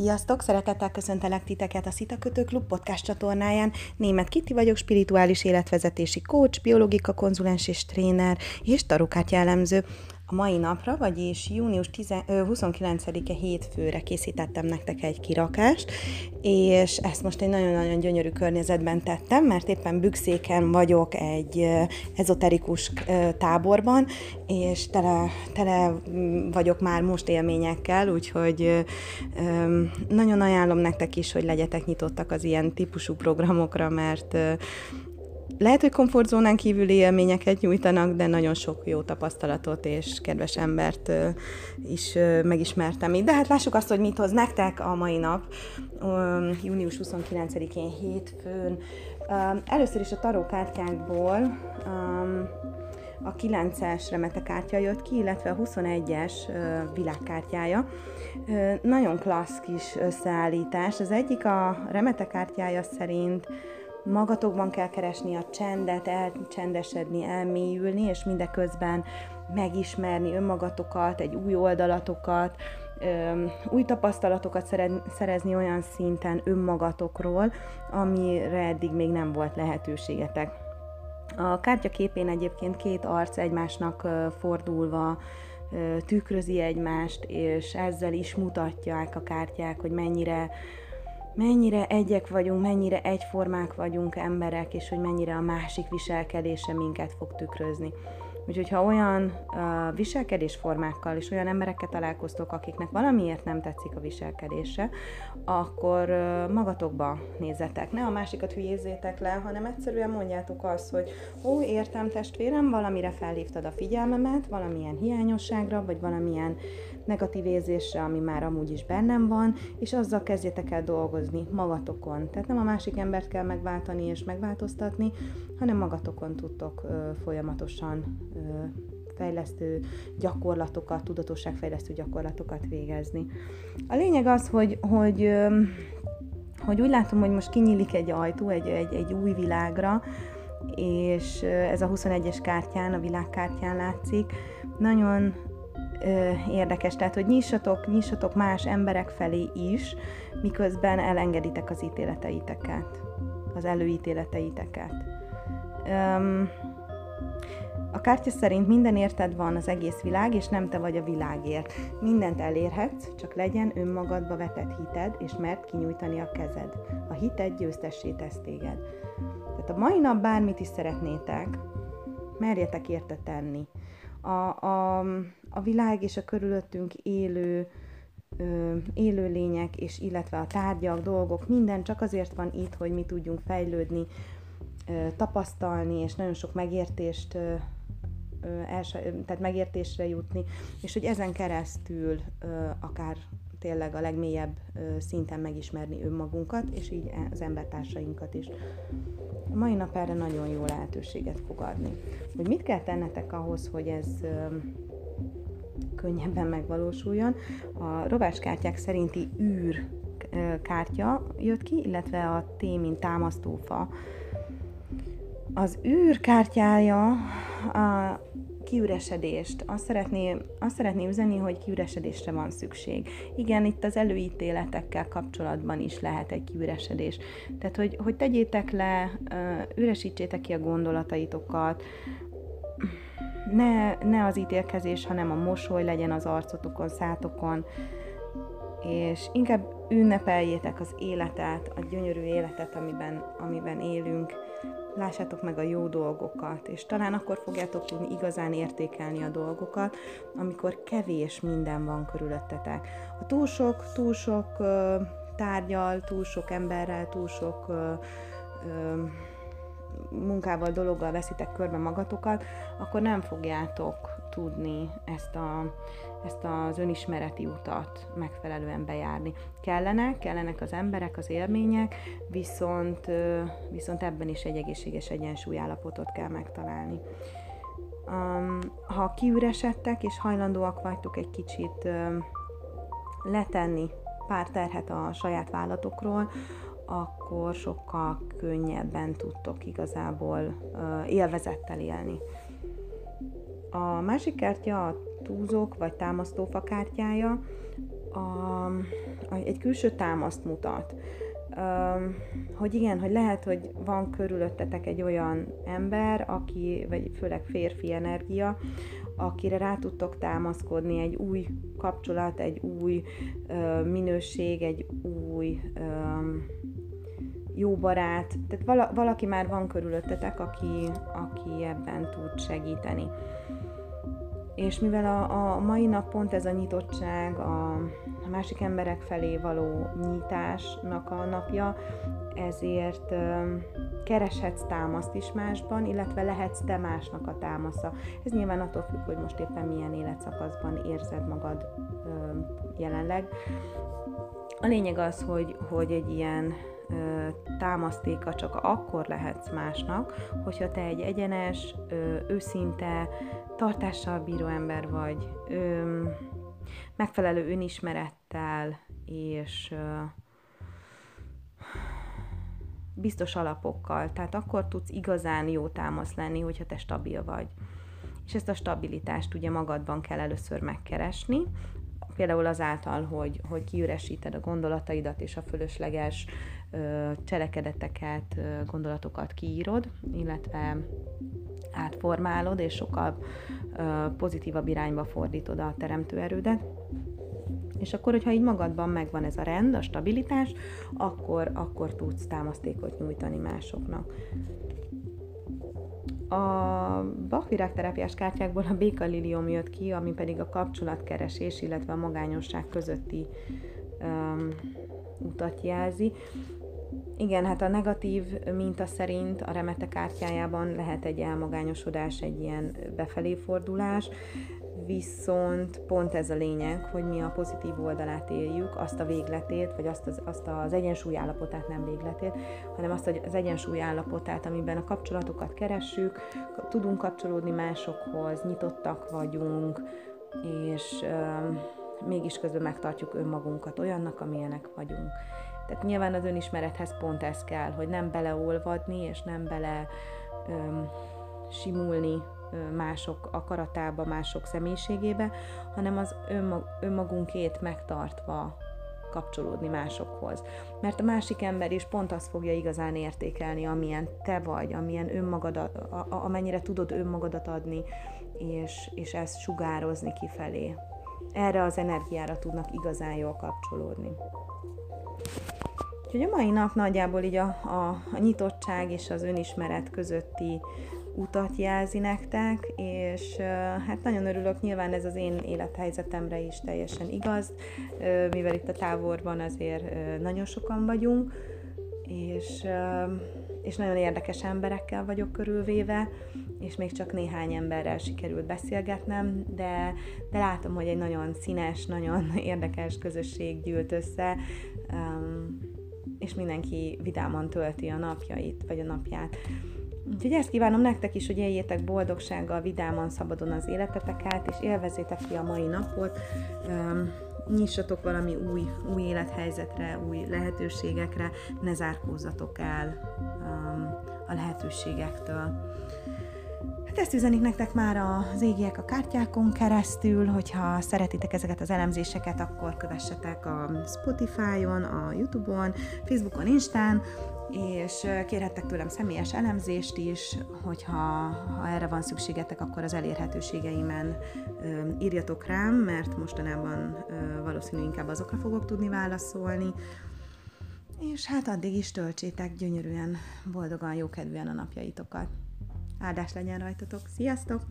Sziasztok! Szeretettel köszöntelek titeket a Szita Kötő Klub podcast csatornáján. Német Kitti vagyok, spirituális életvezetési coach, biológika konzulens és tréner, és tarokát jellemző. A mai napra, vagyis június 29-e hétfőre készítettem nektek egy kirakást, és ezt most egy nagyon-nagyon gyönyörű környezetben tettem, mert éppen bükszéken vagyok egy ezoterikus táborban, és tele, tele vagyok már most élményekkel, úgyhogy nagyon ajánlom nektek is, hogy legyetek nyitottak az ilyen típusú programokra, mert lehet, hogy komfortzónán kívüli élményeket nyújtanak, de nagyon sok jó tapasztalatot és kedves embert is megismertem így. De hát lássuk azt, hogy mit hoz nektek a mai nap, június 29-én hétfőn. Először is a tarókártyákból a 9-es remete kártya jött ki, illetve a 21-es világkártyája. Nagyon klassz kis összeállítás. Az egyik a remete kártyája szerint magatokban kell keresni a csendet, elcsendesedni, elmélyülni, és mindeközben megismerni önmagatokat, egy új oldalatokat, új tapasztalatokat szerezni olyan szinten önmagatokról, amire eddig még nem volt lehetőségetek. A kártya képén egyébként két arc egymásnak fordulva tükrözi egymást, és ezzel is mutatják a kártyák, hogy mennyire mennyire egyek vagyunk, mennyire egyformák vagyunk emberek, és hogy mennyire a másik viselkedése minket fog tükrözni. Úgyhogy ha olyan uh, viselkedésformákkal és olyan emberekkel találkoztok, akiknek valamiért nem tetszik a viselkedése, akkor uh, magatokba nézzetek. Ne a másikat hülyézzétek le, hanem egyszerűen mondjátok azt, hogy ó, értem testvérem, valamire felhívtad a figyelmemet, valamilyen hiányosságra, vagy valamilyen negatív érzésre, ami már amúgy is bennem van, és azzal kezdjetek el dolgozni magatokon. Tehát nem a másik embert kell megváltani és megváltoztatni, hanem magatokon tudtok ö, folyamatosan ö, fejlesztő gyakorlatokat, tudatosságfejlesztő gyakorlatokat végezni. A lényeg az, hogy, hogy, ö, hogy úgy látom, hogy most kinyílik egy ajtó egy, egy, egy új világra, és ez a 21-es kártyán, a világkártyán látszik. Nagyon ö, érdekes, tehát hogy nyissatok, nyissatok más emberek felé is, miközben elengeditek az ítéleteiteket, az előítéleteiteket. Öm, a kártya szerint minden érted van az egész világ, és nem te vagy a világért. Mindent elérhetsz, csak legyen önmagadba vetett hited, és mert kinyújtani a kezed. A hited győztessé tesz téged. Tehát a mai nap bármit is szeretnétek, merjetek érte tenni. A, a, a világ és a körülöttünk élő ö, élőlények, és illetve a tárgyak, dolgok, minden csak azért van itt, hogy mi tudjunk fejlődni, ö, tapasztalni, és nagyon sok megértést ö, els, tehát megértésre jutni, és hogy ezen keresztül akár tényleg a legmélyebb szinten megismerni önmagunkat, és így az embertársainkat is. A mai nap erre nagyon jó lehetőséget fog adni. Hogy mit kell tennetek ahhoz, hogy ez könnyebben megvalósuljon. A rováskártyák szerinti űr kártya jött ki, illetve a T, mint támasztófa. Az űr kártyája a kiüresedést. Azt szeretné, azt szeretné üzenni, hogy kiüresedésre van szükség. Igen, itt az előítéletekkel kapcsolatban is lehet egy kiüresedés. Tehát, hogy, hogy tegyétek le, üresítsétek ki a gondolataitokat, ne, ne az ítélkezés, hanem a mosoly legyen az arcotokon, szátokon, és inkább ünnepeljétek az életet, a gyönyörű életet, amiben, amiben élünk, lássátok meg a jó dolgokat, és talán akkor fogjátok tudni igazán értékelni a dolgokat, amikor kevés minden van körülöttetek. A túl sok, túl sok uh, tárgyal, túl sok emberrel, túl sok uh, uh, munkával, dologgal veszitek körbe magatokat, akkor nem fogjátok tudni ezt, a, ezt az önismereti utat megfelelően bejárni. Kellene, kellenek az emberek, az élmények, viszont, viszont ebben is egy egészséges egyensúlyállapotot kell megtalálni. Ha kiüresedtek és hajlandóak vagytok egy kicsit letenni pár terhet a saját vállatokról, akkor sokkal könnyebben tudtok igazából élvezettel élni. A másik kártya a túzók vagy támasztófa kártyája. a, egy külső támaszt mutat. Um, hogy igen, hogy lehet, hogy van körülöttetek egy olyan ember, aki, vagy főleg férfi energia, akire rá tudtok támaszkodni, egy új kapcsolat, egy új uh, minőség, egy új um, jó barát, tehát vala, valaki már van körülöttetek, aki, aki ebben tud segíteni. És mivel a, a mai nap pont ez a nyitottság, a, a másik emberek felé való nyitásnak a napja, ezért ö, kereshetsz támaszt is másban, illetve lehetsz te másnak a támasza. Ez nyilván attól függ, hogy most éppen milyen életszakaszban érzed magad ö, jelenleg. A lényeg az, hogy, hogy egy ilyen támasztéka csak akkor lehetsz másnak, hogyha te egy egyenes, őszinte, tartással bíró ember vagy, megfelelő önismerettel és biztos alapokkal. Tehát akkor tudsz igazán jó támasz lenni, hogyha te stabil vagy. És ezt a stabilitást ugye magadban kell először megkeresni, például azáltal, hogy, hogy kiüresíted a gondolataidat és a fölösleges ö, cselekedeteket, ö, gondolatokat kiírod, illetve átformálod, és sokkal ö, pozitívabb irányba fordítod a teremtőerődet. És akkor, hogyha így magadban megvan ez a rend, a stabilitás, akkor, akkor tudsz támasztékot nyújtani másoknak. A bakvirágterápiás kártyákból a békalilium jött ki, ami pedig a kapcsolatkeresés, illetve a magányosság közötti um, utat jelzi. Igen, hát a negatív minta szerint a remete kártyájában lehet egy elmagányosodás, egy ilyen befelé fordulás, viszont pont ez a lényeg, hogy mi a pozitív oldalát éljük, azt a végletét, vagy azt az, azt az egyensúly állapotát, nem végletét, hanem azt az egyensúly állapotát, amiben a kapcsolatokat keressük, tudunk kapcsolódni másokhoz, nyitottak vagyunk, és euh, mégis közben megtartjuk önmagunkat olyannak, amilyenek vagyunk. Tehát nyilván az önismerethez pont ez kell, hogy nem beleolvadni, és nem bele öm, simulni mások akaratába, mások személyiségébe, hanem az önmag, önmagunkét megtartva kapcsolódni másokhoz. Mert a másik ember is pont azt fogja igazán értékelni, amilyen te vagy, amilyen önmagadat, amennyire tudod önmagadat adni, és, és ezt sugározni kifelé. Erre az energiára tudnak igazán jól kapcsolódni. Úgyhogy a mai nap nagyjából így a, a, a nyitottság és az önismeret közötti utat jelzi nektek, és hát nagyon örülök, nyilván ez az én élethelyzetemre is teljesen igaz, mivel itt a távolban azért nagyon sokan vagyunk, és, és nagyon érdekes emberekkel vagyok körülvéve, és még csak néhány emberrel sikerült beszélgetnem, de, de látom, hogy egy nagyon színes, nagyon érdekes közösség gyűlt össze, és mindenki vidáman tölti a napjait, vagy a napját. Úgyhogy ezt kívánom nektek is, hogy éljétek boldogsággal, vidáman, szabadon az életeteket, és élvezétek ki a mai napot, nyissatok valami új, új élethelyzetre, új lehetőségekre, ne zárkózzatok el a lehetőségektől. Hát ezt üzenik nektek már az égiek a kártyákon keresztül, hogyha szeretitek ezeket az elemzéseket, akkor kövessetek a Spotify-on, a Youtube-on, Facebookon, Instán, és kérhettek tőlem személyes elemzést is, hogyha ha erre van szükségetek, akkor az elérhetőségeimen írjatok rám, mert mostanában valószínű inkább azokra fogok tudni válaszolni, és hát addig is töltsétek gyönyörűen, boldogan, jókedvűen a napjaitokat. Áldás legyen rajtatok. Sziasztok!